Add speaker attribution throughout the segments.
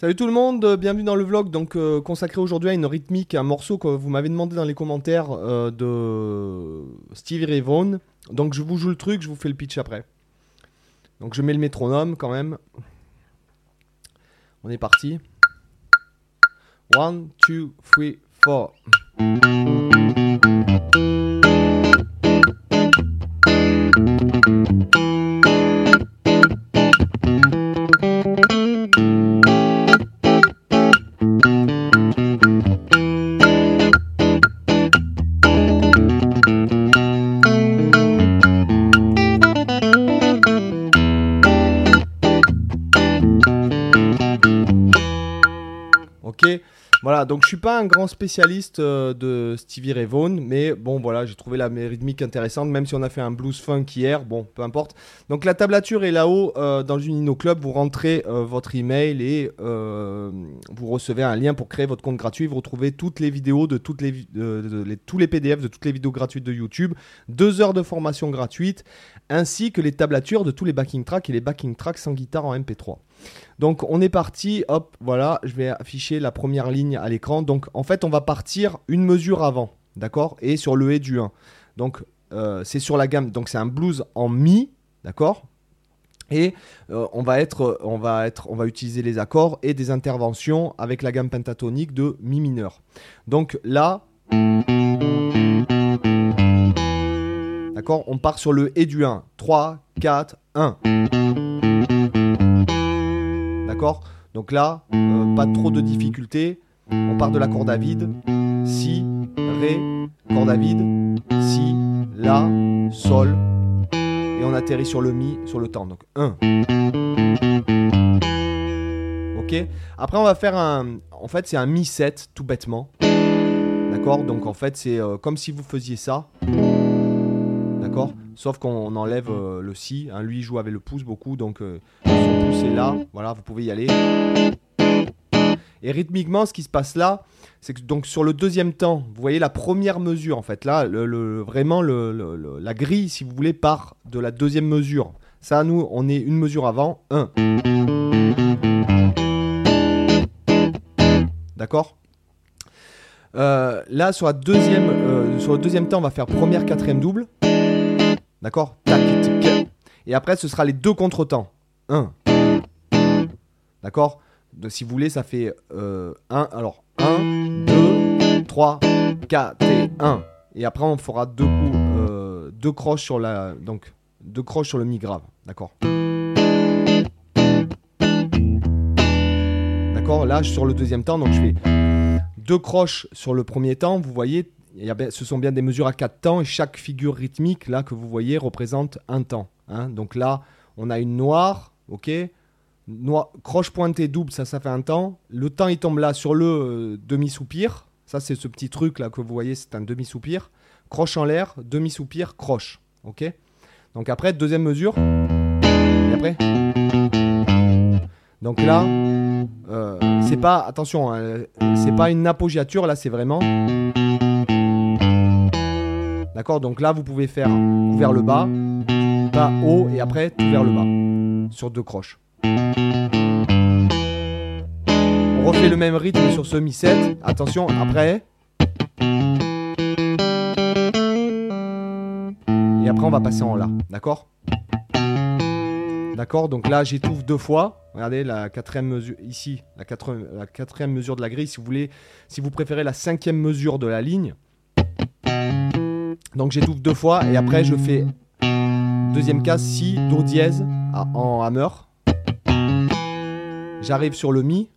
Speaker 1: Salut tout le monde, euh, bienvenue dans le vlog donc euh, consacré aujourd'hui à une rythmique, un morceau que vous m'avez demandé dans les commentaires euh, de Stevie Ray Vaughan. Donc je vous joue le truc, je vous fais le pitch après. Donc je mets le métronome quand même. On est parti. 1, 2, 3, 4. Voilà, donc je suis pas un grand spécialiste euh, de Stevie Ray Vaughan, mais bon voilà, j'ai trouvé la rythmique intéressante, même si on a fait un blues funk hier, bon, peu importe. Donc la tablature est là-haut euh, dans une Inno Club, vous rentrez euh, votre email et vous recevez un lien pour créer votre compte gratuit, vous retrouvez toutes les vidéos de toutes tous les PDF de toutes les vidéos gratuites de YouTube, deux heures de formation gratuite, ainsi que les tablatures de tous les backing tracks et les backing tracks sans guitare en MP3. Donc on est parti, hop, voilà, je vais afficher la première ligne à l'écran. Donc en fait on va partir une mesure avant, d'accord Et sur le et du 1. Donc euh, c'est sur la gamme, donc c'est un blues en mi, d'accord et euh, on va être, on va être, on va utiliser les accords et des interventions avec la gamme pentatonique de mi mineur. Donc là, d'accord, on part sur le et du 1. 3, 4, 1. Donc là, euh, pas trop de difficultés. On part de l'accord David. Si, Ré, corde à vide. Si, La, Sol. Et on atterrit sur le Mi, sur le temps. Donc 1. Ok Après, on va faire un. En fait, c'est un Mi 7, tout bêtement. D'accord Donc en fait, c'est euh, comme si vous faisiez ça. D'accord Sauf qu'on enlève euh, le si. hein. Lui, il joue avec le pouce beaucoup. Donc euh, son pouce est là. Voilà, vous pouvez y aller. Et rythmiquement, ce qui se passe là, c'est que donc sur le deuxième temps, vous voyez la première mesure en fait. Là, le, le- vraiment, le- la grille, si vous voulez, part de la deuxième mesure. Ça, nous, on est une mesure avant. 1. D'accord Euh, Là, sur, la deuxième, sur le deuxième temps, on va faire première, quatrième double. D'accord. Et après, ce sera les deux contretemps. 1. D'accord Si vous voulez, ça fait 1. alors, 1, 2, 3, 4 et 1. Et après, on fera euh, deux croches sur la. Donc, deux croches sur le mi grave. D'accord D'accord Là, sur le deuxième temps, donc je fais deux croches sur le premier temps. Vous voyez, ce sont bien des mesures à quatre temps et chaque figure rythmique là que vous voyez représente un temps. hein. Donc là, on a une noire, ok Noir, croche pointée double, ça, ça fait un temps. Le temps, il tombe là sur le euh, demi-soupir. Ça, c'est ce petit truc là que vous voyez, c'est un demi-soupir. Croche en l'air, demi-soupir, croche. Ok Donc après, deuxième mesure. Et après. Donc là, euh, c'est pas, attention, hein, c'est pas une appoggiature, là, c'est vraiment. D'accord? Donc là, vous pouvez faire tout vers le bas, bas, haut, et après tout vers le bas. Sur deux croches. On refait le même rythme sur ce mi 7. Attention, après. Et après, on va passer en La. D'accord? D'accord? Donc là, j'étouffe deux fois. Regardez la quatrième mesure ici, la quatrième mesure de la grille. Si vous voulez, si vous préférez la cinquième mesure de la ligne. Donc j'étouffe deux fois et après je fais deuxième case si do dièse à- en hammer. J'arrive sur le mi.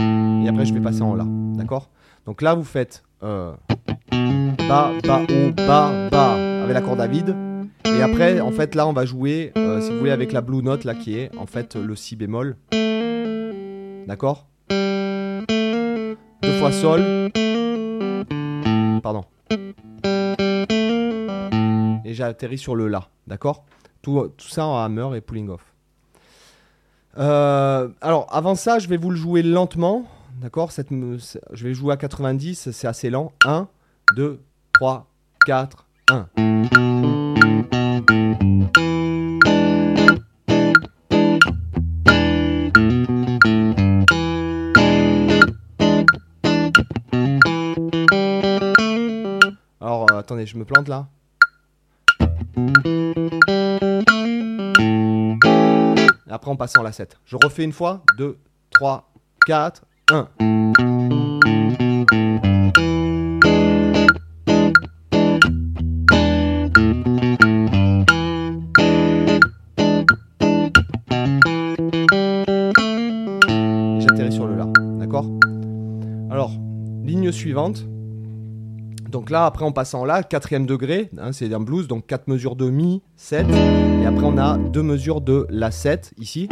Speaker 1: Et après je vais passer en la. D'accord? Donc là vous faites euh, bas, bas, haut, bas, avec l'accord David. Et après, en fait, là, on va jouer, euh, si vous voulez, avec la blue note, là, qui est, en fait, le si bémol. D'accord? Fois sol. Pardon. Et j'atterris sur le la. D'accord? Tout, tout ça en hammer et pulling off. Euh, alors, avant ça, je vais vous le jouer lentement. D'accord? Je vais jouer à 90, c'est assez lent. 1, 2, 3, 4, 1. Alors, euh, attendez, je me plante là. Après, on passe en la 7. Je refais une fois. 2, 3, 4, 1. Suivante. Donc là, après, on passe en La, quatrième degré, hein, c'est un blues, donc 4 mesures de Mi, 7. Et après, on a deux mesures de La 7, ici.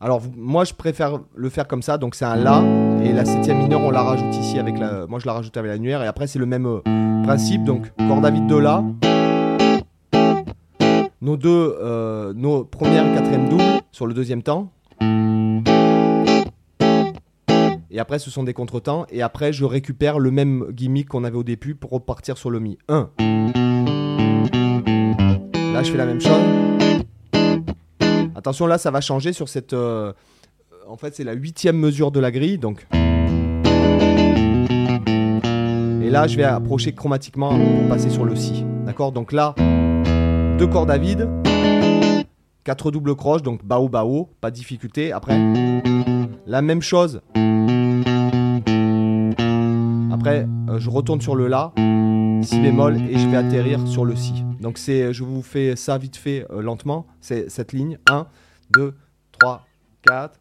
Speaker 1: Alors, moi, je préfère le faire comme ça, donc c'est un La, et la septième mineure, on la rajoute ici avec la... Moi, je la rajoute avec l'annuaire, et après, c'est le même euh, principe, donc corde à vide de La. Nos deux, euh, nos première et quatrième doubles sur le deuxième temps. Et après, ce sont des contretemps. Et après, je récupère le même gimmick qu'on avait au début pour repartir sur le Mi. 1. Là, je fais la même chose. Attention, là, ça va changer sur cette. euh, En fait, c'est la huitième mesure de la grille. Donc. Et là, je vais approcher chromatiquement pour passer sur le Si. D'accord? Donc là, deux cordes à vide. Quatre doubles croches. Donc, bao, bao. Pas de difficulté. Après, la même chose. Après, euh, je retourne sur le La, Si bémol, et je vais atterrir sur le Si. Donc c'est, je vous fais ça vite fait, euh, lentement. C'est cette ligne. 1, 2, 3, 4.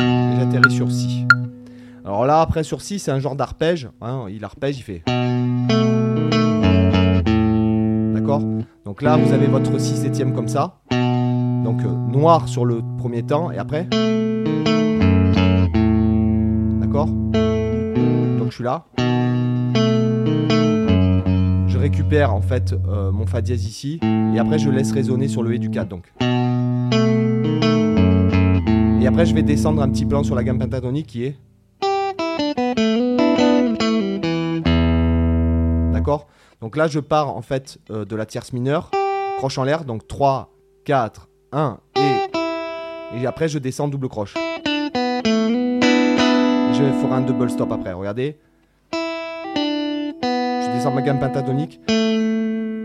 Speaker 1: Et j'atterris sur Si. Alors là, après sur Si, c'est un genre d'arpège. hein, il arpège, il fait. Donc là, vous avez votre 6 septième comme ça. Donc euh, noir sur le premier temps et après. D'accord Donc je suis là. Je récupère en fait euh, mon Fa dièse ici et après je laisse résonner sur le E du 4 donc. Et après je vais descendre un petit plan sur la gamme pentatonique qui est. Donc là je pars en fait euh, de la tierce mineure, croche en l'air, donc 3, 4, 1 et. Et après je descends double croche. Et je ferai un double stop après, regardez. Je descends ma gamme pentatonique.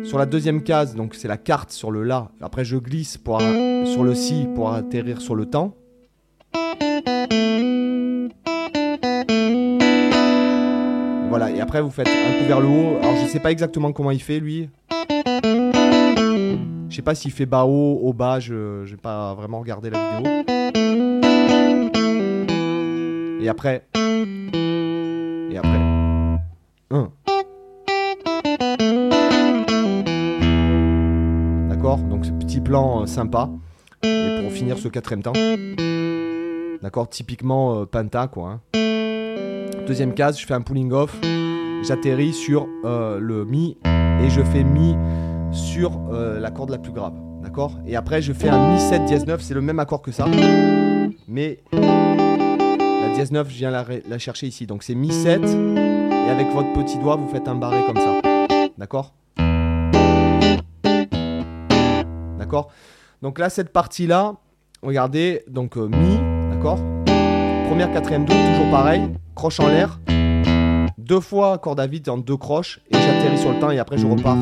Speaker 1: Sur la deuxième case, donc c'est la carte sur le La. Après je glisse pour, sur le Si pour atterrir sur le temps. Voilà, et après vous faites un coup vers le haut. Alors je sais pas exactement comment il fait lui. Je sais pas s'il fait bas haut, haut bas, je j'ai pas vraiment regardé la vidéo. Et après. Et après. 1. D'accord Donc ce petit plan euh, sympa. Et pour finir ce quatrième temps. D'accord Typiquement euh, penta quoi. hein. Deuxième case, je fais un pulling off. J'atterris sur euh, le mi et je fais mi sur euh, la corde la plus grave. D'accord? Et après, je fais un mi 7 dièse 9. C'est le même accord que ça. Mais la dièse 9, je viens la, chercher ici. Donc c'est mi 7. Et avec votre petit doigt, vous faites un barré comme ça. D'accord? D'accord? Donc là, cette partie-là, regardez, donc euh, mi, d'accord? Première, quatrième double, toujours pareil, croche en l'air, deux fois corde à vide en deux croches, et j'atterris sur le temps, et après je repars.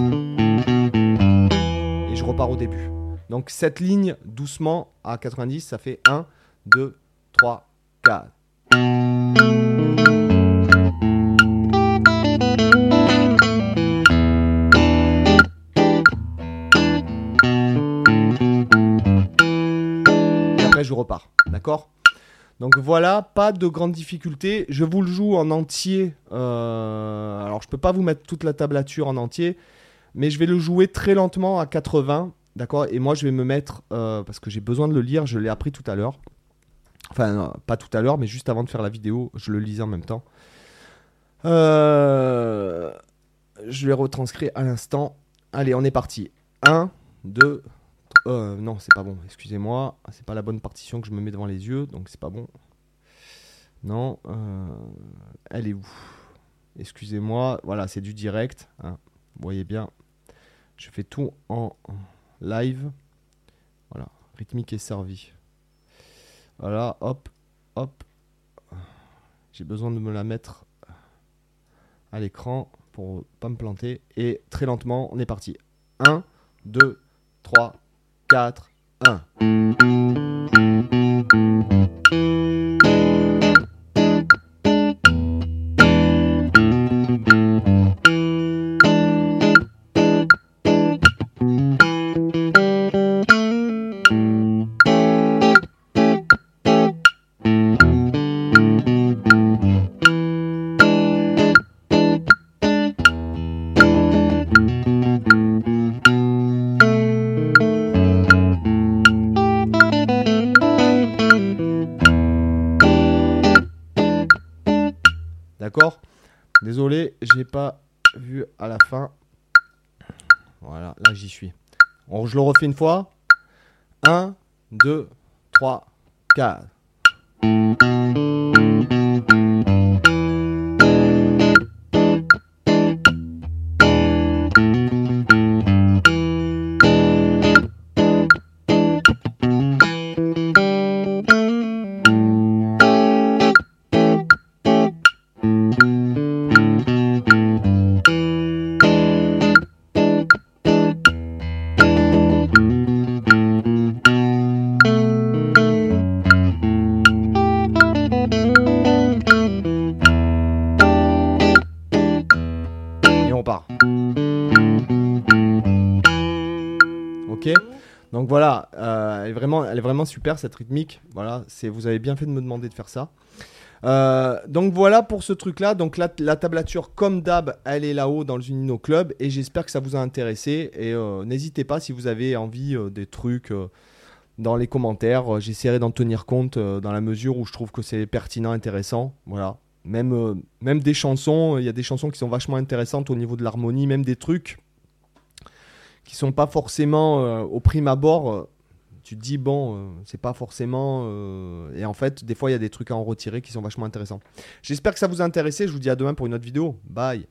Speaker 1: Et je repars au début. Donc cette ligne, doucement, à 90, ça fait 1, 2, 3, 4. Et après je repars. D'accord? Donc voilà, pas de grande difficulté. Je vous le joue en entier. euh, alors je peux pas vous mettre toute la tablature en entier, mais je vais le jouer très lentement à 80. D'accord? Et moi je vais me mettre, euh, parce que j'ai besoin de le lire, je l'ai appris tout à l'heure. Enfin, non, pas tout à l'heure, mais juste avant de faire la vidéo, je le lisais en même temps. Euh, je l'ai retranscrit à l'instant. Allez, on est parti. 1, 2, euh, non, c'est pas bon, excusez-moi. C'est pas la bonne partition que je me mets devant les yeux, donc c'est pas bon. Non, euh, elle est où? Excusez-moi, voilà, c'est du direct. hein. Vous voyez bien, je fais tout en. live. Voilà, rythmique est servi. Voilà, hop, hop. J'ai besoin de me la mettre à l'écran pour pas me planter. Et très lentement, on est parti. 1, 2, 3, 4, 1. D'accord? Désolé, j'ai pas vu à la fin. Voilà, là j'y suis. Je le refais une fois. 1, 2, 3, 4. Ok donc voilà, euh, elle, est vraiment, super cette rythmique. Voilà, c'est vous avez bien fait de me demander de faire ça. Euh, donc voilà pour ce truc là. Donc la, la tablature comme d'hab, elle est là-haut dans le Zunino Club et j'espère que ça vous a intéressé. Et euh, n'hésitez pas si vous avez envie des trucs dans les commentaires. J'essaierai d'en tenir compte dans la mesure où je trouve que c'est pertinent, intéressant. Voilà. Même, euh, même des chansons, il y a des chansons qui sont vachement intéressantes au niveau de l'harmonie, même des trucs qui sont pas forcément euh, au prime abord. euh, tu te dis, bon, c'est pas forcément. et en fait, des fois, il y a des trucs à en retirer qui sont vachement intéressants. J'espère que ça vous a intéressé. Je vous dis à demain pour une autre vidéo. Bye.